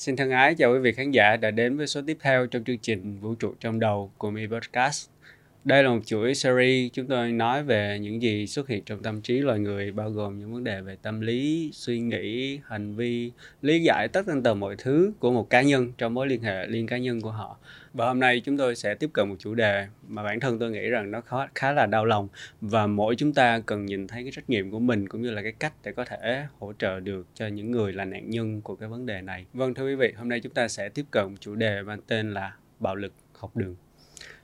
Xin thân ái chào quý vị khán giả đã đến với số tiếp theo trong chương trình Vũ trụ trong đầu của Mi Podcast. Đây là một chuỗi series chúng tôi nói về những gì xuất hiện trong tâm trí loài người bao gồm những vấn đề về tâm lý, suy nghĩ, hành vi, lý giải tất tần tật mọi thứ của một cá nhân trong mối liên hệ liên cá nhân của họ. Và hôm nay chúng tôi sẽ tiếp cận một chủ đề mà bản thân tôi nghĩ rằng nó khá, khá là đau lòng và mỗi chúng ta cần nhìn thấy cái trách nhiệm của mình cũng như là cái cách để có thể hỗ trợ được cho những người là nạn nhân của cái vấn đề này. Vâng thưa quý vị, hôm nay chúng ta sẽ tiếp cận chủ đề mang tên là bạo lực học đường.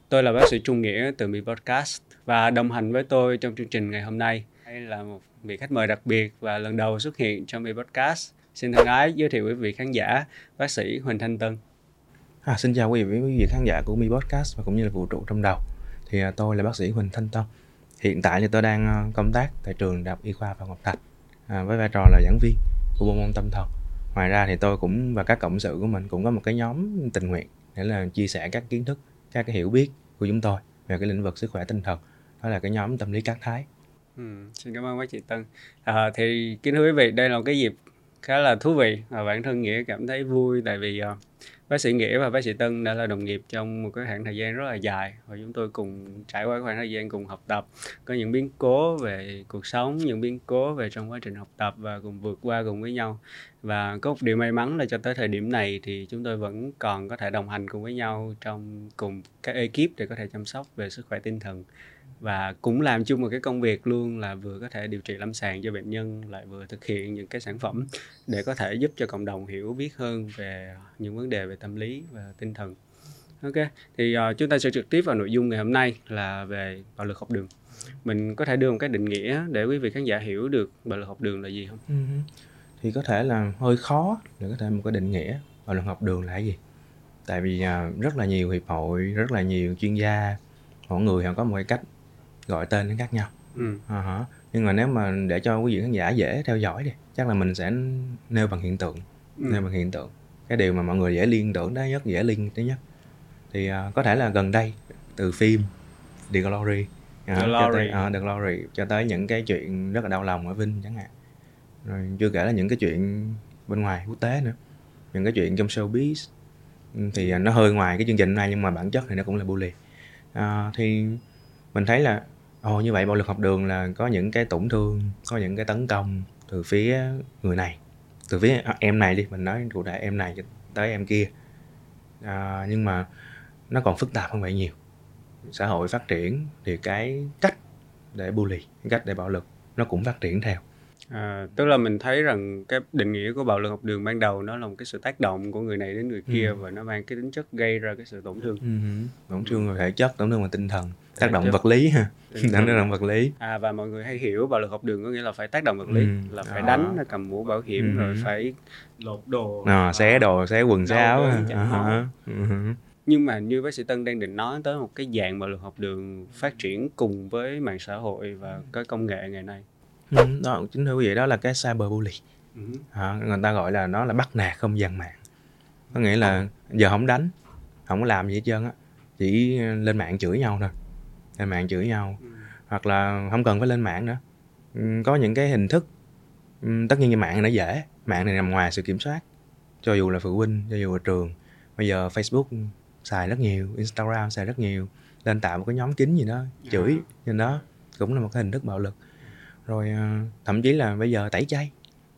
Tôi là bác sĩ Trung Nghĩa từ Mi Podcast và đồng hành với tôi trong chương trình ngày hôm nay đây là một vị khách mời đặc biệt và lần đầu xuất hiện trong Mi Podcast. Xin thân ái giới thiệu quý vị khán giả bác sĩ Huỳnh Thanh Tân. À, xin chào quý vị quý vị khán giả của Mi Podcast và cũng như là vũ trụ trong đầu. Thì à, tôi là bác sĩ Huỳnh Thanh Tân. Hiện tại thì tôi đang à, công tác tại trường Đại học Y khoa Phạm Ngọc Thạch à, với vai trò là giảng viên của bộ môn tâm thần. Ngoài ra thì tôi cũng và các cộng sự của mình cũng có một cái nhóm tình nguyện để là chia sẻ các kiến thức, các cái hiểu biết của chúng tôi về cái lĩnh vực sức khỏe tinh thần. Đó là cái nhóm tâm lý các thái. Ừ, xin cảm ơn bác chị Tân. À, thì kính thưa quý vị, đây là một cái dịp khá là thú vị và bản thân nghĩa cảm thấy vui tại vì uh, bác sĩ nghĩa và bác sĩ tân đã là đồng nghiệp trong một cái khoảng thời gian rất là dài và chúng tôi cùng trải qua khoảng thời gian cùng học tập. Có những biến cố về cuộc sống, những biến cố về trong quá trình học tập và cùng vượt qua cùng với nhau. Và có một điều may mắn là cho tới thời điểm này thì chúng tôi vẫn còn có thể đồng hành cùng với nhau trong cùng các ekip để có thể chăm sóc về sức khỏe tinh thần và cũng làm chung một cái công việc luôn là vừa có thể điều trị lâm sàng cho bệnh nhân lại vừa thực hiện những cái sản phẩm để có thể giúp cho cộng đồng hiểu biết hơn về những vấn đề về tâm lý và tinh thần. Ok thì uh, chúng ta sẽ trực tiếp vào nội dung ngày hôm nay là về bạo lực học đường. Mình có thể đưa một cái định nghĩa để quý vị khán giả hiểu được bạo lực học đường là gì không? Ừ thì có thể là hơi khó để có thể một cái định nghĩa bạo lực học đường là cái gì. Tại vì uh, rất là nhiều hiệp hội rất là nhiều chuyên gia mỗi người họ có một cái cách gọi tên nó khác nhau ừ. uh-huh. nhưng mà nếu mà để cho quý vị khán giả dễ theo dõi đi chắc là mình sẽ nêu bằng hiện tượng ừ. nêu bằng hiện tượng cái điều mà mọi người dễ liên tưởng tới nhất dễ liên tới nhất thì uh, có thể là gần đây từ phim The Glory, uh, The, Glory. Cho tới, uh, The Glory cho tới những cái chuyện rất là đau lòng ở Vinh chẳng hạn rồi chưa kể là những cái chuyện bên ngoài quốc tế nữa những cái chuyện trong showbiz thì nó hơi ngoài cái chương trình này nhưng mà bản chất thì nó cũng là bully uh, thì mình thấy là ồ như vậy bạo lực học đường là có những cái tổn thương có những cái tấn công từ phía người này từ phía em này đi mình nói cụ thể em này tới em kia à, nhưng mà nó còn phức tạp hơn vậy nhiều xã hội phát triển thì cái cách để bully cái cách để bạo lực nó cũng phát triển theo À, tức là mình thấy rằng cái định nghĩa của bạo lực học đường ban đầu nó là một cái sự tác động của người này đến người kia ừ. và nó mang cái tính chất gây ra cái sự tổn thương. Ừ. Tổn thương về thể chất, tổn thương về tinh thần, tác động vật lý ha. Tác động vật lý. À và mọi người hay hiểu bạo lực học đường có nghĩa là phải tác động vật lý, ừ. là phải à. đánh, cầm mũ bảo hiểm ừ. rồi phải lột đồ, à, xé đồ, xé quần xé áo. À, nhưng mà như bác sĩ Tân đang định nói tới một cái dạng bạo lực học đường phát triển cùng với mạng xã hội và cái công nghệ ngày nay Ừ, đó chính thưa quý vị đó là cái cyberbully ừ. à, người ta gọi là nó là bắt nạt không gian mạng có nghĩa là giờ không đánh không có làm gì hết trơn á chỉ lên mạng chửi nhau thôi lên mạng chửi nhau. Ừ. hoặc là không cần phải lên mạng nữa. Ừ, có những cái hình thức tất nhiên như mạng nó dễ. Mạng này nằm ngoài sự kiểm soát. Cho dù là phụ huynh cho dù là trường. Bây giờ facebook xài rất nhiều instagram xài rất nhiều. Lên tạo một cái nhóm kín gì đó chửi. À. trên đó cũng là một cái hình thức bạo lực. Rồi ờ, thậm chí là bây giờ tẩy chay.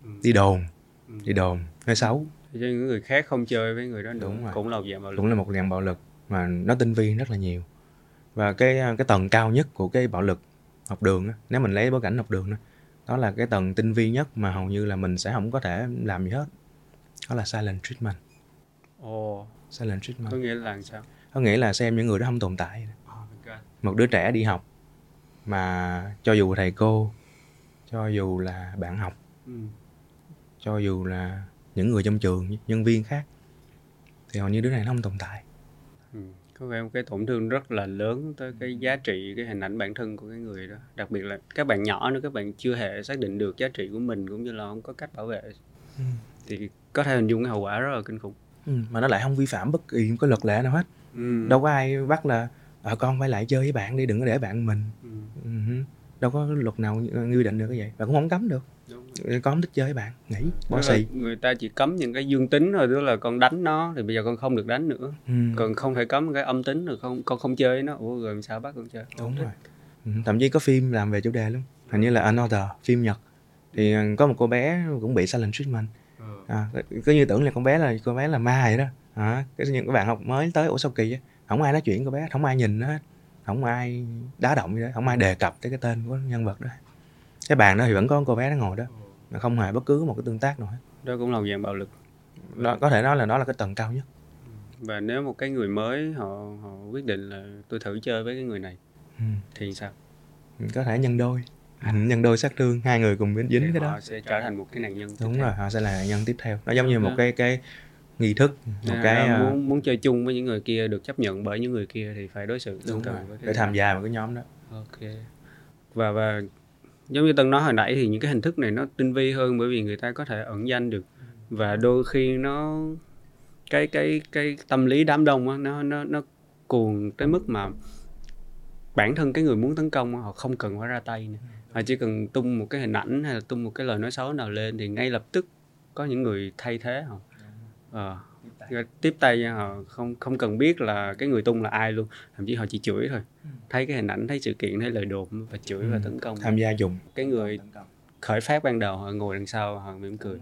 Ừ. đi đồn ừ. đi đồn hơi xấu. Cho những người khác không chơi với người đó nữa Đúng rồi. cũng là một dạng bạo lực cũng là một dạng bạo lực mà nó tinh vi rất là nhiều và cái ờ, cái tầng cao nhất của cái bạo lực học đường đó, nếu mình lấy bối cảnh học đường đó, đó là cái tầng tinh vi nhất mà hầu như là mình sẽ không có thể làm gì hết đó là silent treatment ồ oh. silent treatment có nghĩa là sao có nghĩa là xem những người đó không tồn tại oh, một đứa trẻ đi học mà cho dù thầy cô cho dù là bạn học ừ. cho dù là những người trong trường nhân viên khác thì hầu như đứa này nó không tồn tại. Có vẻ một cái tổn thương rất là lớn tới cái giá trị cái hình ảnh bản thân của cái người đó đặc biệt là các bạn nhỏ nữa các bạn chưa hề xác định được giá trị của mình cũng như là không có cách bảo vệ ừ. thì có thể hình dung cái hậu quả rất là kinh khủng ừ. mà nó lại không vi phạm bất kỳ một cái luật lệ nào hết ừ. đâu có ai bắt là à, con phải lại chơi với bạn đi đừng có để bạn mình ừ. Ừ đâu có luật nào quy định được cái vậy và cũng không cấm được con không thích chơi với bạn nghỉ bỏ xì. người ta chỉ cấm những cái dương tính thôi tức là con đánh nó thì bây giờ con không được đánh nữa. Ừ. còn không thể cấm cái âm tính rồi không con không chơi với nó ủa rồi sao bắt con chơi? Đúng rồi. Ừ. thậm chí có phim làm về chủ đề luôn hình như là Another phim Nhật. Thì ờ, có một cô bé cũng bị silent treatment. À, cứ như tưởng là con bé là con bé là ma vậy đó. À, cái những các bạn học mới tới ủa sao kỳ á không ai nói chuyện cô bé không ai nhìn nó hết. Không ai đá động gì đó không ai đề cập tới cái tên của nhân vật đó. Cái bàn đó thì vẫn có cô bé nó ngồi đó mà không hề bất cứ một cái tương tác nào hết. Đó cũng là một dạng bạo lực. Đó có thể nói là đó là cái tầng cao nhất. Và nếu một cái người mới họ họ quyết định là tôi thử chơi với cái người này ừ. thì sao? Có thể nhân đôi. Nhân đôi sát thương hai người cùng dính Thì cái họ đó sẽ trở thành một cái nạn nhân đúng theo. rồi họ sẽ là nạn nhân tiếp theo. Nó giống như một Đó. cái cái nghi thức một Nên cái ờ, muốn muốn chơi chung với những người kia được chấp nhận bởi những người kia thì phải đối xử tương đúng tự rồi với cái để tham gia vào cái nhóm đó. Ok. Và và giống như tân nói hồi nãy thì những cái hình thức này nó tinh vi hơn bởi vì người ta có thể ẩn danh được. Và đôi khi nó cái cái cái tâm lý đám đông á nó nó nó cuồng tới mức mà bản thân cái người muốn tấn công họ không cần phải ra tay nữa. Họ chỉ cần tung một cái hình ảnh hay là tung một cái lời nói xấu nào lên thì ngay lập tức có những người thay thế họ. À, tiếp tay. Cho họ không không cần biết là cái người tung là ai luôn. Thậm chí họ chỉ chửi thôi. Thấy cái hình ảnh thấy sự kiện thấy lời đồn và chửi và Ừ. tấn công. Tham gia dùng. Cái người khởi phát ban đầu họ ngồi đằng sau họ mỉm cười.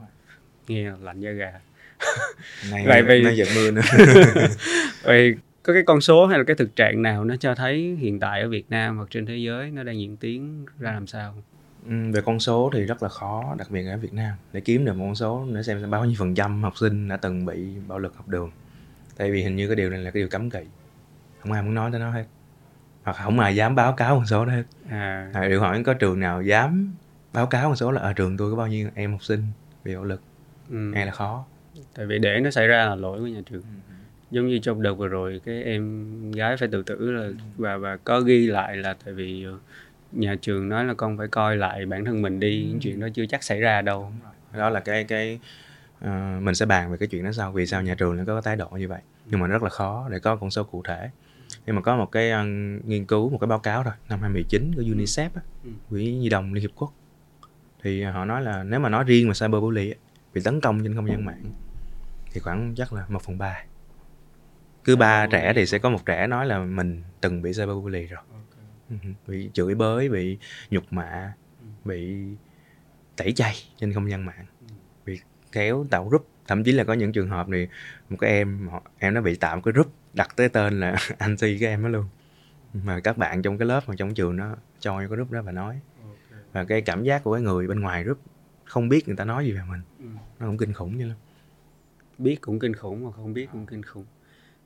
nghe lạnh da gà. Này Vậy vì- nó giật mưa nữa. Vậy có cái con số hay là cái thực trạng nào nó cho thấy hiện tại ở Việt Nam hoặc trên thế giới nó đang diễn tiến ra làm sao Ừ, về con số thì rất là khó đặc biệt ở Việt Nam. Để kiếm được một con số để xem bao nhiêu phần trăm học sinh đã từng bị bạo lực học đường. Tại vì hình như cái điều này là cái điều cấm kỵ. Không ai muốn nói tới nó hết. Hoặc không ai dám báo cáo con số đó hết. À, à, điều hỏi có trường nào dám báo cáo con số là ở trường tôi có bao nhiêu em học sinh bị bạo lực? Ừ. nghe là khó. Tại vì để nó xảy ra là lỗi của nhà trường. Giống như trong đợt vừa rồi cái em gái phải tự tử là và và có ghi lại là tại vì ờ, nhà trường nói là con phải coi lại bản thân mình đi những chuyện đó chưa chắc xảy ra đâu. Đó là cái cái ờ, mình sẽ bàn về cái chuyện đó sau vì sao nhà trường lại có cái thái độ như vậy. Nhưng mà rất là khó để có con số cụ thể. Nhưng mà có một cái ờ, nghiên cứu một cái báo cáo thôi năm 2019 của UNICEF á, Ừ. quỹ nhi đồng liên hiệp quốc. Thì họ nói là nếu mà nói riêng về cyberbully bị tấn công trên không gian mạng thì khoảng chắc là một phần ba. Cứ ba trẻ thì sẽ có một trẻ nói là mình từng bị cyberbully rồi. Ừ, bị chửi bới bị nhục mạ bị tẩy chay trên không gian mạng bị kéo tạo group. Thậm chí là có những trường hợp thì một cái em em nó bị tạo một cái group đặt tới tên là anti cái em đó luôn. Mà các bạn trong cái lớp mà trong trường nó cho cái group đó và nói. Và cái cảm giác của cái người bên ngoài group không biết người ta nói gì về mình. Ừ. nó cũng kinh khủng như lắm. Biết cũng kinh khủng mà không biết cũng kinh khủng.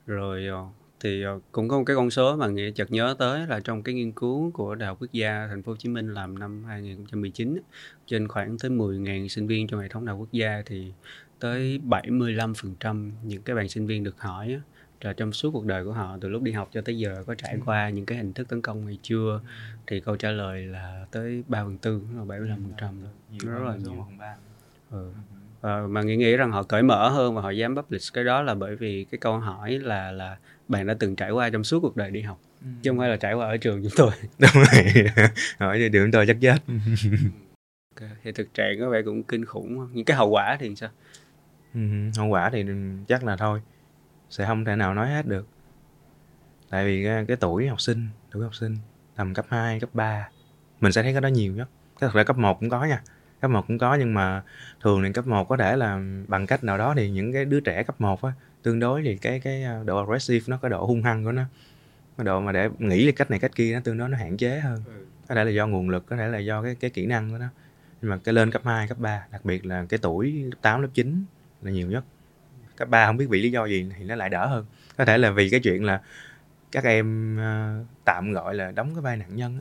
Rồi ờ, thì ờ, cũng có một cái con số mà nghĩa chợt nhớ tới là trong cái nghiên cứu của Đại học Quốc gia Thành phố Hồ Chí Minh làm năm 2019 á, trên khoảng tới 10.000 sinh viên trong hệ thống đại học quốc gia thì tới 75% những cái bạn sinh viên được hỏi là trong suốt cuộc đời của họ từ lúc đi học cho tới giờ có trải qua những cái hình thức tấn công hay chưa? Thì câu trả lời là tới 3 phần tư là 75 phần trăm rất là nhiều. ừ. Ờ, mà nghĩ nghĩ rằng họ cởi mở hơn và họ dám publish cái đó là bởi vì cái câu hỏi là là bạn đã từng trải qua trong suốt cuộc đời đi học chứ không phải là trải qua ở trường chúng tôi. Đúng rồi. Hỏi thì đường tôi chắc chết. Ok, thì thực trạng có vẻ cũng kinh khủng những cái hậu quả thì sao? Ừ, hậu quả thì chắc là thôi. Sẽ không thể nào nói hết được. Tại vì cái, cái tuổi học sinh tuổi học sinh tầm cấp 2, cấp 3 mình sẽ thấy cái đó nhiều nhất. Cái thật ra cấp 1 cũng có nha. Cấp 1 cũng có nhưng mà thường thì cấp 1 có thể là bằng cách nào đó thì những cái đứa trẻ cấp 1 á tương đối thì cái cái độ aggressive nó cái độ hung hăng của nó. Cái độ mà để nghĩ là cách này cách kia nó tương đối nó hạn chế hơn. Có thể là do nguồn lực có thể là do cái cái kỹ năng của nó. Nhưng mà cái lên cấp 2, cấp 3 đặc biệt là cái tuổi lớp 8, lớp 9 là nhiều nhất. Cấp 3 không biết vì lý do gì thì nó lại đỡ hơn. Có thể là vì cái chuyện là các em ờ, tạm gọi là đóng cái vai nạn nhân á.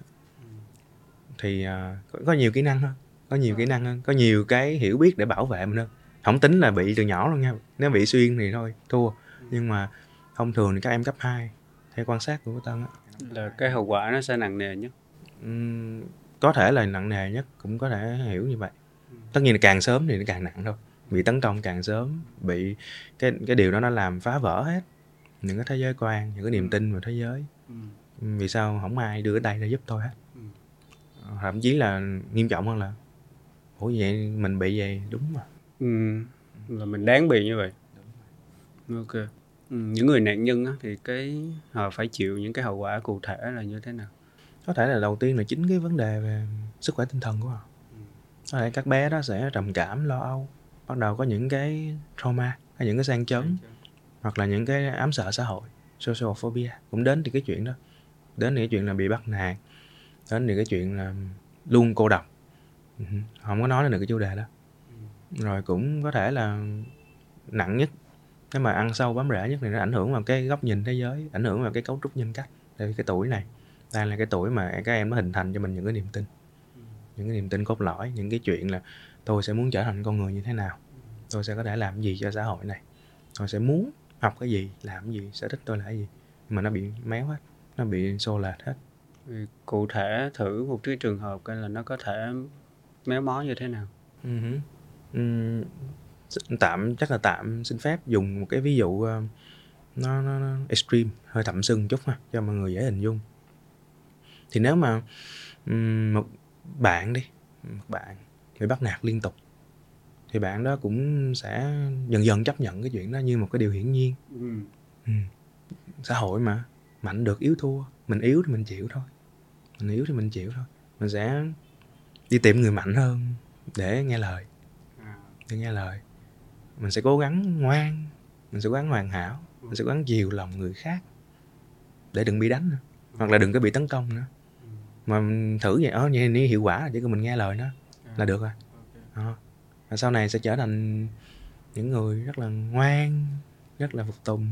thì có, có nhiều kỹ năng hơn có nhiều kỹ năng hơn có nhiều cái hiểu biết để bảo vệ mình hơn không tính là bị từ nhỏ luôn nha. Nếu bị xuyên thì thôi thua. Nhưng mà thông thường thì các em cấp 2 theo quan sát của Tân á, là cái hậu quả nó sẽ nặng nề nhất? Ừm, có thể là nặng nề nhất cũng có thể hiểu như vậy. Tất nhiên là càng sớm thì nó càng nặng thôi. Bị tấn công càng sớm bị cái cái điều đó nó làm phá vỡ hết những cái thế giới quan những cái niềm tin vào thế giới. Ừ. Vì sao? Không ai đưa cái tay ra giúp tôi hết. Ừ. Ờ, thậm chí là nghiêm trọng hơn là ủa vậy mình bị vậy? Đúng mà ừ. là mình đáng bị như vậy. Ok. Ừ. những người nạn nhân á, thì cái họ phải chịu những cái hậu quả cụ thể là như thế nào? Có thể là đầu tiên là chính cái vấn đề về sức khỏe tinh thần của họ. Có thể các bé đó sẽ trầm cảm lo âu bắt đầu có những cái trauma hay những cái sang chấn hoặc là những cái ám sợ xã hội social phobia cũng đến từ cái chuyện đó. Đến từ cái chuyện là bị bắt nạt đến từ cái chuyện là luôn cô độc. Ừ, không có nói được cái chủ đề đó rồi cũng có thể là nặng nhất. Nếu mà ăn sâu bám rễ nhất thì nó ảnh hưởng vào cái góc nhìn thế giới ảnh hưởng vào cái cấu trúc nhân cách tại cái tuổi này. Đây là cái tuổi mà các em nó hình thành cho mình những cái niềm tin những cái niềm tin cốt lõi những cái chuyện là tôi sẽ muốn trở thành con người như thế nào tôi sẽ có thể làm gì cho xã hội này tôi sẽ muốn học cái gì làm cái gì sở thích tôi là cái gì. Mà nó bị méo hết nó bị xô lệch hết. Cụ thể thử một cái trường hợp coi là nó có thể méo mó như thế nào? Uh-huh. Tạm chắc là tạm xin phép dùng một cái ví dụ uh, nó, nó, nó extreme hơi thậm sưng chút ha cho mọi người dễ hình dung thì nếu mà um, một bạn đi một bạn bị bắt nạt liên tục thì bạn đó cũng sẽ dần dần chấp nhận cái chuyện đó như một cái điều hiển nhiên ừ. Ừ. xã hội mà mạnh được yếu thua mình yếu thì mình chịu thôi mình yếu thì mình chịu thôi mình sẽ đi tìm người mạnh hơn để nghe lời. Để nghe lời. Mình sẽ cố gắng ngoan mình sẽ cố gắng hoàn hảo mình sẽ cố gắng chiều lòng người khác để đừng bị đánh nữa hoặc là đừng có bị tấn công nữa. Mà thử vậy ở vậy ni hiệu quả chỉ cần mình nghe lời nó là được rồi. Đó. và sau này sẽ trở thành những người rất là ngoan rất là phục tùng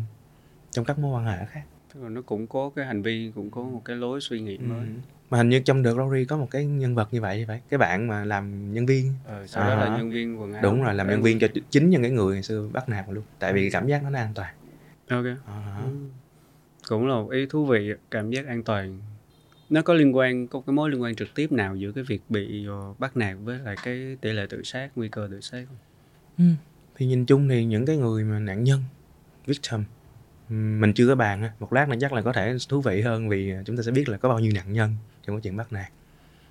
trong các mối quan hệ khác. Tức là nó củng cố cái hành vi củng cố một cái lối suy nghĩ mới. ừ. Mà hình như trong The Glory có một cái nhân vật như vậy vậy cái bạn mà làm nhân viên. Ờ, sau à, đó là nhân viên quần áo. Đúng rồi làm nhân viên cho chính những cái người ngày xưa bắt nạt luôn tại vì cảm giác nó an toàn. Ok. À, ừ. cũng là một ý thú vị cảm giác an toàn. Nó có liên quan có cái mối liên quan trực tiếp nào giữa cái việc bị ờ, bắt nạt với lại cái tỷ lệ tự sát nguy cơ tự sát không? Ừ. thì nhìn chung thì những cái người mà nạn nhân victim mình chưa có bàn một lát nữa chắc là có thể thú vị hơn vì chúng ta sẽ biết là có bao nhiêu nạn nhân trong cái chuyện bắt nạt.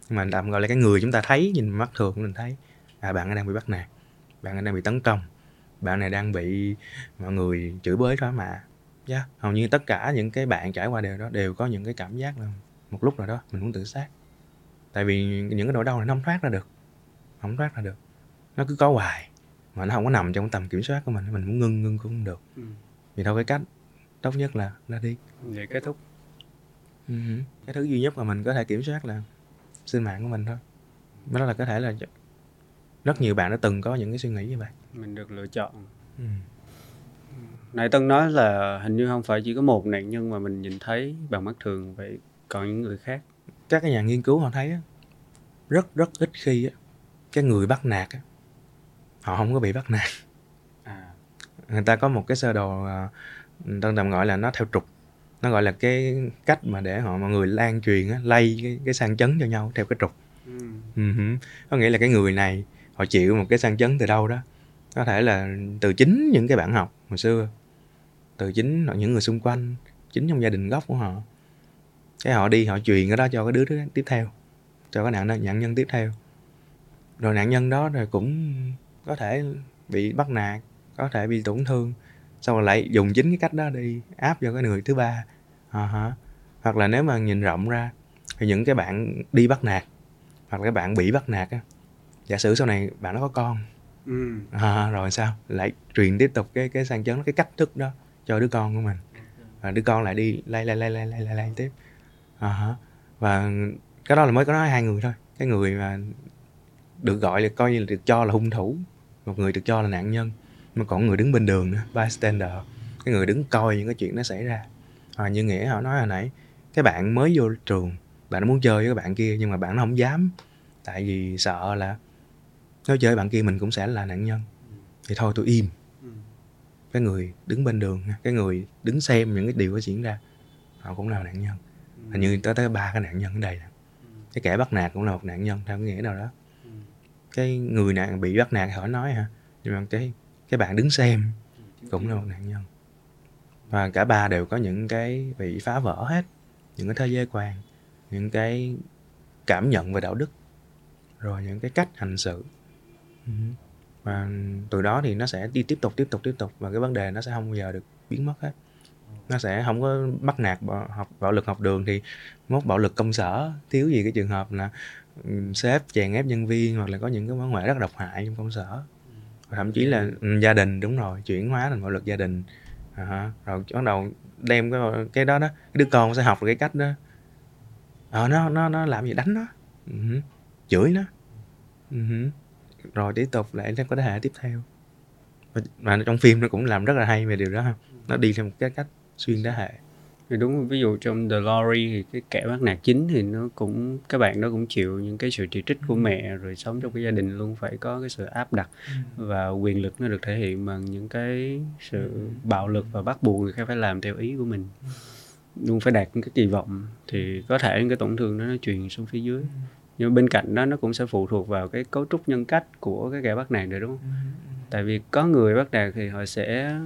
Nhưng mà tạm gọi là cái người chúng ta thấy nhìn mắt thường mình thấy à bạn đang bị bắt nạt bạn đang bị tấn công bạn này đang bị mọi người chửi bới đó mà yeah. hầu như tất cả những cái bạn trải qua đều đó đều có những cái cảm giác là một lúc nào đó mình muốn tự sát. Tại vì những cái nỗi đau này nó không thoát ra được không thoát ra được. Nó cứ có hoài mà nó không có nằm trong tầm kiểm soát của mình mình muốn ngưng ngưng cũng không được. Ừ. vì thôi cái cách tốt nhất là ra đi. Vậy kết thúc uh-huh. cái thứ duy nhất mà mình có thể kiểm soát là sinh mạng của mình thôi đó là có thể là rất nhiều bạn đã từng có những cái suy nghĩ như vậy mình được lựa chọn ừ. nãy tân nói là hình như không phải chỉ có một nạn nhân mà mình nhìn thấy bằng mắt thường vậy còn những người khác các cái nhà nghiên cứu họ thấy á, rất rất ít khi á, cái người bắt nạt á, họ không có bị bắt nạt à. người ta có một cái sơ đồ à, tân tầm gọi là nó theo trục nó gọi là cái cách mà để họ mọi người lan truyền á, lây cái, cái sang chấn cho nhau theo cái trục. Ừ. Uh-huh. có nghĩa là cái người này họ chịu một cái sang chấn từ đâu đó. Có thể là từ chính những cái bạn học hồi xưa từ chính những người xung quanh chính trong gia đình gốc của họ. Cái họ đi họ truyền cái đó cho cái đứa thứ tiếp theo cho cái nạn nạn nhân tiếp theo. Rồi nạn nhân đó rồi cũng có thể bị bắt nạt có thể bị tổn thương xong rồi lại dùng chính cái cách đó đi áp cho cái người thứ ba uh-huh. hoặc là nếu mà nhìn rộng ra thì những cái bạn đi bắt nạt hoặc là cái bạn bị bắt nạt á giả sử sau này bạn nó có con. Ừ. à, rồi sao? Lại truyền tiếp tục cái cái sang chấn cái cách thức đó cho đứa con của mình. Và đứa con lại đi lay lay lay lay lay lay, lay tiếp. À, và cái đó là mới có nói hai người thôi. Cái người mà được gọi là coi như là được cho là hung thủ một người được cho là nạn nhân mà còn người đứng bên đường nữa bystander. Cái người đứng coi những cái chuyện nó xảy ra à, như nghĩa họ nói hồi nãy cái bạn mới vô trường bạn muốn chơi với các bạn kia nhưng mà bạn nó không dám. Tại vì sợ là nếu chơi với bạn kia mình cũng sẽ là nạn nhân. Thì thôi tôi im. Cái người đứng bên đường cái người đứng xem những cái điều có diễn ra họ cũng là nạn nhân. Hình như tới tới ba cái nạn nhân ở đây cái kẻ bắt nạt cũng là một nạn nhân theo cái nghĩa nào đó. Cái người nạn bị bắt nạt họ nói hả nhưng mà cái cái bạn đứng xem cũng là một nạn nhân và cả ba đều có những cái bị phá vỡ hết những cái thế giới quan những cái cảm nhận về đạo đức rồi những cái cách hành xử. Ừ. và từ đó thì nó sẽ đi tiếp tục tiếp tục tiếp tục và cái vấn đề nó sẽ không bao giờ được biến mất hết. Nó sẽ không có bắt nạt bạo, học bạo lực học đường thì mốt bạo lực công sở thiếu gì cái trường hợp là ừ, sếp chèn ép nhân viên hoặc là có những cái mối ngoại rất độc hại trong công sở. Thậm chí là ừ, gia đình đúng rồi chuyển hóa thành bạo lực gia đình à, rồi bắt đầu đem cái cái đó đó. Cái đứa con sẽ học được cái cách đó. À, nó nó nó làm gì đánh nó. Uh-huh. chửi nó. Uh-huh. rồi tiếp tục lại có thế hệ tiếp theo. Và trong phim nó cũng làm rất là hay về điều đó nó đi theo một cái cách xuyên thế hệ thì đúng ví dụ trong The Lorry thì cái kẻ bắt nạt chính thì nó cũng các bạn đó cũng chịu những cái sự chỉ trích của ừ. mẹ rồi sống trong cái gia đình luôn phải có cái sự áp đặt ừ. và quyền lực nó được thể hiện bằng những cái sự ừ. bạo lực và bắt buộc người khác phải làm theo ý của mình luôn phải đạt cái kỳ vọng thì có thể cái tổn thương đó nó truyền xuống phía dưới nhưng bên cạnh đó nó cũng sẽ phụ thuộc vào cái cấu trúc nhân cách của cái kẻ bắt nạt được đúng không tại vì có người bắt nạt thì họ sẽ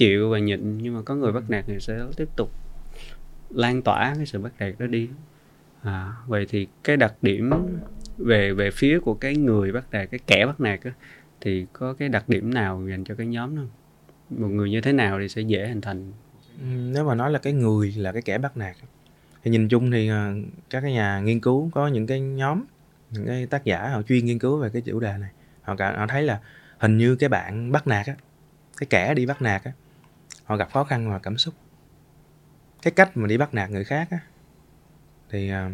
chịu và nhịn nhưng mà có người bắt nạt thì sẽ tiếp tục lan tỏa cái sự bắt nạt đó đi. À, vậy thì cái đặc điểm về về phía của cái người bắt nạt cái kẻ bắt nạt đó, thì có cái đặc điểm nào dành cho cái nhóm đó một người như thế nào thì sẽ dễ hình thành? Ừ, nếu mà nói là cái người là cái kẻ bắt nạt thì nhìn chung thì à, các cái nhà nghiên cứu có những cái nhóm những cái tác giả họ chuyên nghiên cứu về cái chủ đề này. Họ cả họ thấy là hình như cái bạn bắt nạt á cái kẻ đi bắt nạt á họ gặp khó khăn và cảm xúc. Cái cách mà đi bắt nạt người khác á thì uh,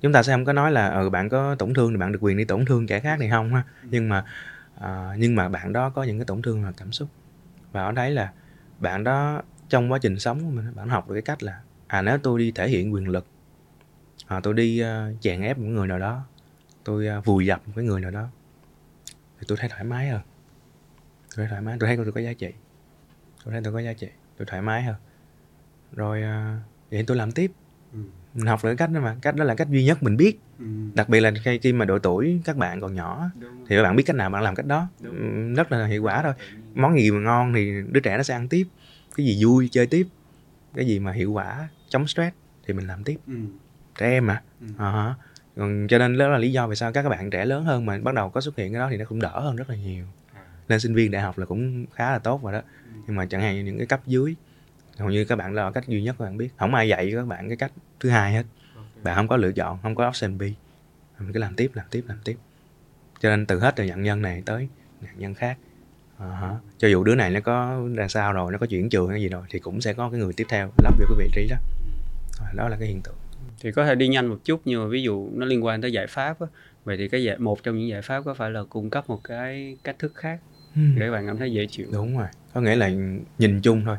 chúng ta sẽ không có nói là ừ bạn có tổn thương thì bạn được quyền đi tổn thương kẻ khác thì không? ha. Nhưng mà uh, nhưng mà bạn đó có những cái tổn thương và cảm xúc. Và họ thấy là bạn đó trong quá trình sống của mình bạn học được cái cách là à nếu tôi đi thể hiện quyền lực à, tôi đi uh, chèn ép một người nào đó tôi uh, vùi dập một cái người nào đó thì tôi thấy thoải mái hơn. Tôi thấy thoải mái tôi thấy tôi có giá trị tôi thấy tôi có giá trị tôi thoải mái hơn rồi uh, vậy tôi làm tiếp ừ. mình học được cách đó mà cách đó là cách duy nhất mình biết ừ. đặc biệt là khi khi mà độ tuổi các bạn còn nhỏ thì các bạn biết cách nào bạn làm cách đó Đúng. rất là hiệu quả thôi món gì mà ngon thì đứa trẻ nó sẽ ăn tiếp cái gì vui chơi tiếp cái gì mà hiệu quả chống stress thì mình làm tiếp ừ. trẻ em mà ừ. uh-huh. còn cho nên đó là lý do vì sao các bạn trẻ lớn hơn mà bắt đầu có xuất hiện cái đó thì nó cũng đỡ hơn rất là nhiều nên sinh viên đại học là cũng khá là tốt rồi đó. Ừ. nhưng mà chẳng hạn như những cái cấp dưới hầu như các bạn là cách duy nhất các bạn biết. Không ai dạy các bạn cái cách thứ hai hết. Bạn không có lựa chọn không có option B. Mình cứ làm tiếp làm tiếp làm tiếp. Cho nên từ hết từ nạn nhân này tới nạn nhân khác. Uh-huh. cho dù đứa này nó có ra sao rồi nó có chuyển trường hay gì rồi thì cũng sẽ có cái người tiếp theo lắp vô cái vị trí đó. Đó là cái hiện tượng. Thì có thể đi nhanh một chút nhưng mà ví dụ nó liên quan tới giải pháp á vậy thì cái giải một trong những giải pháp có phải là cung cấp một cái cách thức khác hmm. để bạn cảm thấy dễ chịu. Đúng rồi. Có nghĩa là nhìn chung thôi.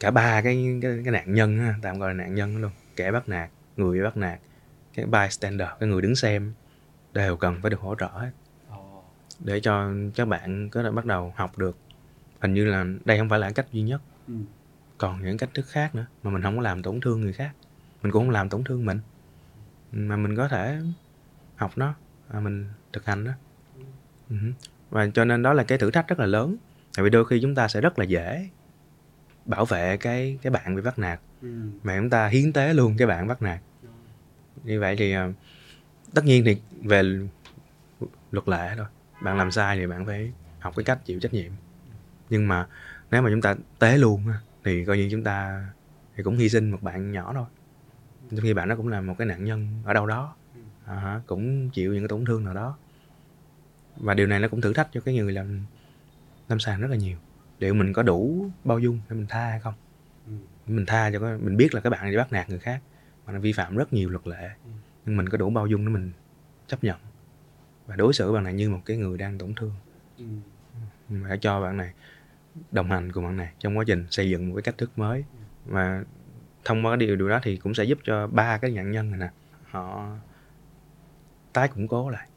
Cả ba cái cái, cái nạn nhân ha, tạm gọi là nạn nhân luôn. Kẻ bắt nạt người bị bắt nạt cái bystander cái người đứng xem đều cần phải được hỗ trợ hết. Để cho các bạn có thể bắt đầu học được. Hình như là đây không phải là cách duy nhất. Ừ. còn những cách thức khác nữa mà mình không có làm tổn thương người khác. Mình cũng không làm tổn thương mình. Mà mình có thể học nó và mình thực hành đó. Ừ. và cho nên đó là cái thử thách rất là lớn. Tại vì đôi khi chúng ta sẽ rất là dễ bảo vệ cái cái bạn bị bắt nạt. Ừ. mà chúng ta hiến tế luôn cái bạn bắt nạt. Như vậy thì ờ, tất nhiên thì về luật lệ thôi. Bạn làm sai thì bạn phải học cái cách chịu trách nhiệm. Nhưng mà nếu mà chúng ta tế luôn thì coi như chúng ta thì cũng hy sinh một bạn nhỏ thôi. Trong khi bạn đó cũng là một cái nạn nhân ở đâu đó. À, cũng chịu những cái tổn thương nào đó và điều này nó cũng thử thách cho cái người làm lâm sàng rất là nhiều. Liệu mình có đủ bao dung để mình tha hay không? Ừ. mình tha cho cái, mình biết là các bạn đi bắt nạt người khác mà nó vi phạm rất nhiều luật lệ. Ừ. nhưng mình có đủ bao dung để mình chấp nhận và đối xử bạn này như một cái người đang tổn thương. Ừ. mình phải cho bạn này đồng hành cùng bạn này trong quá trình xây dựng một cái cách thức mới. Và thông qua điều điều đó thì cũng sẽ giúp cho ba cái nạn nhân này nè họ tái củng cố lại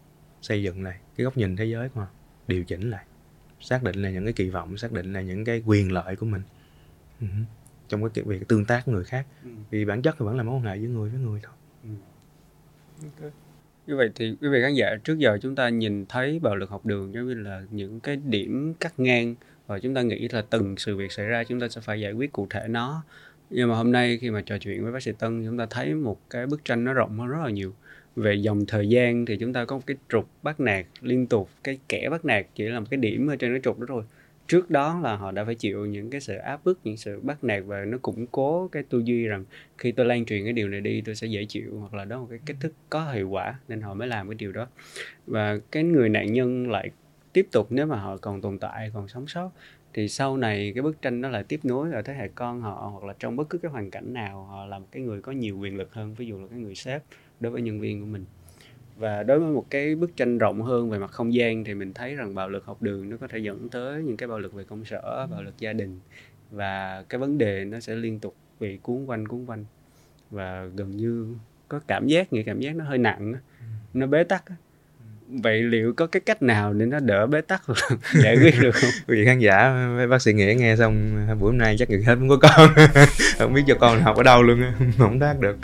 xây dựng lại cái góc nhìn thế giới của họ điều chỉnh lại xác định là những cái kỳ vọng xác định là những cái quyền lợi của mình uh trong cái việc tương tác với người khác ừ. vì bản chất thì vẫn là mối quan hệ giữa người với người thôi ừ. okay. như vậy thì quý vị khán giả trước giờ chúng ta nhìn thấy bạo lực học đường giống như là những cái điểm cắt ngang và chúng ta nghĩ là từng sự việc xảy ra chúng ta sẽ phải giải quyết cụ thể nó nhưng mà hôm nay khi mà trò chuyện với bác sĩ Tân chúng ta thấy một cái bức tranh nó rộng hơn rất là nhiều về dòng thời gian thì chúng ta có một cái trục bắt nạt liên tục, cái kẻ bắt nạt chỉ là một cái điểm ở trên cái trục đó thôi. Trước đó là họ đã phải chịu những cái sự áp bức, những sự bắt nạt và nó củng cố cái tư duy rằng khi tôi lan truyền cái điều này đi, tôi sẽ dễ chịu, hoặc là đó là một cái cách thức có hiệu quả nên họ mới làm cái điều đó. Và cái người nạn nhân lại tiếp tục, nếu mà họ còn tồn tại, còn sống sót, thì sau này cái bức tranh nó lại tiếp nối ở thế hệ con họ, hoặc là trong bất cứ cái hoàn cảnh nào, họ là một cái người có nhiều quyền lực hơn, ví dụ là cái người sếp đối với nhân viên của mình. Và đối với một cái bức tranh rộng hơn về mặt không gian thì mình thấy rằng bạo lực học đường nó có thể dẫn tới những cái bạo lực về công sở bạo lực gia đình. Và cái vấn đề nó sẽ liên tục bị cuốn quanh cuốn quanh. Và gần như có cảm giác nghĩ cảm giác nó hơi nặng nó bế tắc vậy liệu có cái cách nào để nó đỡ bế tắc giải quyết được không? Quý vị khán giả bác sĩ nghĩa nghe xong buổi hôm nay chắc người hết không có con. Không biết cho con học ở đâu luôn không đáp được